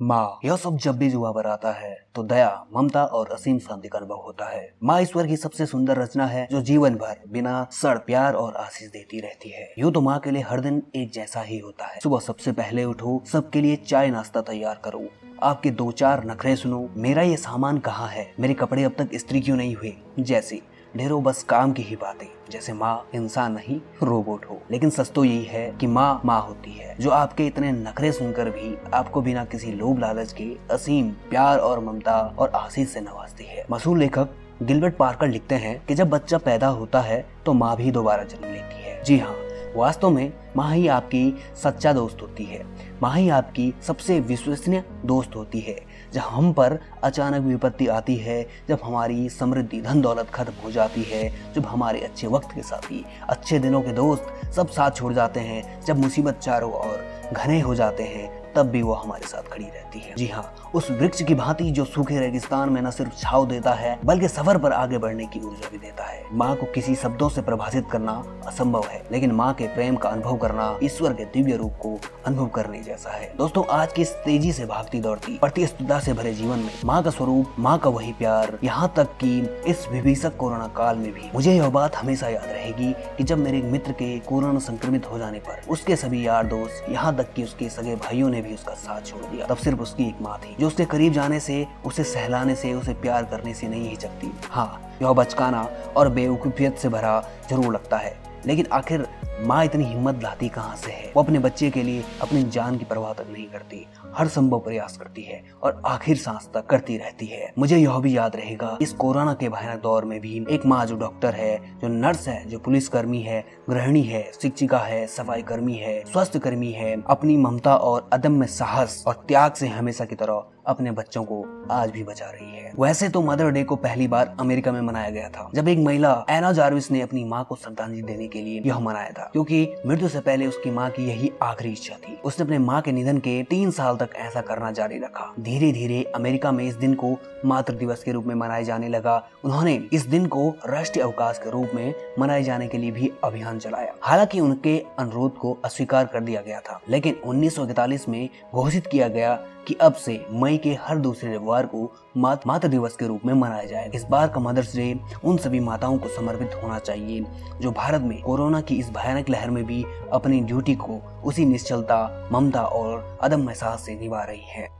माँ। यह सब जब भी जुआ पर आता है तो दया, ममता और असीम शांति का अनुभव होता है। माँ ईश्वर की सबसे सुंदर रचना है, जो जीवन भर बिना सड़ प्यार और आशीष देती रहती है। यूँ तो माँ के लिए हर दिन एक जैसा ही होता है। सुबह सबसे पहले उठो, सबके लिए चाय नाश्ता तैयार करो। आपके दो चार नखरे सुनो, मेरा ये सामान कहाँ है? मेरे कपड़े अब तक स्त्री क्यों नहीं हुए? जैसे ढेरों बस काम की ही बातें। जैसे माँ इंसान नहीं, रोबोट हो। लेकिन सच तो यही है कि माँ माँ होती है, जो आपके इतने नखरे सुनकर भी आपको बिना किसी लोभ लालच के असीम प्यार और ममता और आशीष से नवाजती है। मशहूर लेखक गिलबर्ट पार्कर लिखते हैं कि जब बच्चा पैदा होता है तो माँ भी दोबारा जन्म लेती है। जी हाँ वास्तव में माँ ही आपकी सच्चा दोस्त होती है। माँ ही आपकी सबसे विश्वसनीय दोस्त होती है। जब हम पर अचानक विपत्ति आती है, जब हमारी समृद्धि धन दौलत खत्म हो जाती है, जब हमारे अच्छे वक्त के साथी, अच्छे दिनों के दोस्त सब साथ छोड़ जाते हैं, जब मुसीबत चारों और घने हो जाते हैं तब भी वो हमारे साथ खड़ी रहती है। जी हाँ उस वृक्ष की भांति जो सूखे रेगिस्तान में न सिर्फ़ छाव देता है, बल्कि सफ़र पर आगे बढ़ने की ऊर्जा भी देता है। माँ को किसी शब्दों से प्रभाषित करना असंभव है, लेकिन माँ के प्रेम का अनुभव करना ईश्वर के दिव्य रूप को अनुभव करने जैसा है। दोस्तों, आज की इस तेज़ी से भागती दौड़ती, प्रतिस्पर्धा से भरे जीवन में माँ का स्वरूप, माँ का वही प्यार, यहाँ तक कि इस विभीषक कोरोना काल में भी। मुझे यह बात हमेशा याद रहेगी कि जब मेरे मित्र के कोरोना संक्रमित हो जाने पर, उसके सभी यार दोस्त, यहाँ तक कि उसके सगे भाइयों ने भी उसका साथ छोड़ दिया। तब सिर्फ़ उसकी एक माँ थी, जो उसके करीब जाने से, उसे सहलाने से, उसे प्यार करने से नहीं हिचकती। हाँ यह बचकाना और बेवकूफियत से भरा ज़रूर लगता है। लेकिन आखिर माँ इतनी हिम्मत लाती कहाँ से है? वो अपने बच्चे के लिए अपनी जान की परवाह तक नहीं करती। हर संभव प्रयास करती है और आखिर सांस तक करती रहती है। मुझे यह भी याद रहेगा, इस कोरोना के भयानक दौर में भी एक माँ जो डॉक्टर है, जो नर्स है, जो पुलिस कर्मी है, गृहिणी है, शिक्षिका है सफ़ाई कर्मी है स्वास्थ्य कर्मी है, अपनी ममता और अदम्य साहस और त्याग से हमेशा की तरह अपने बच्चों को आज भी बचा रही है। वैसे तो मदर डे को पहली बार अमेरिका में मनाया गया था, जब एक महिला एना जार्विस ने अपनी माँ को श्रद्धांजलि देने के लिए यह मनाया था। क्योंकि मृत्यु से पहले उसकी माँ की यही आखिरी इच्छा थी। उसने अपने माँ के निधन के तीन साल तक ऐसा करना जारी रखा। धीरे धीरे अमेरिका में इस दिन को मातृ दिवस के रूप में मनाया जाने लगा। उन्होंने इस दिन को राष्ट्रीय अवकाश के रूप में मनाए जाने के लिए भी अभियान चलाया। हालाँकि उनके अनुरोध को अस्वीकार कर दिया गया था, लेकिन उन्नीस सौ इकतालीस में घोषित किया गया कि अब से मई के हर दूसरे रविवार को मात, मातृ दिवस के रूप में मनाया जाए इस बार का मदर्स डे उन सभी माताओं को समर्पित होना चाहिए जो भारत में कोरोना की इस भयानक लहर में भी अपनी ड्यूटी को उसी निश्चलता, ममता और अदम एहसास से निभा रही है।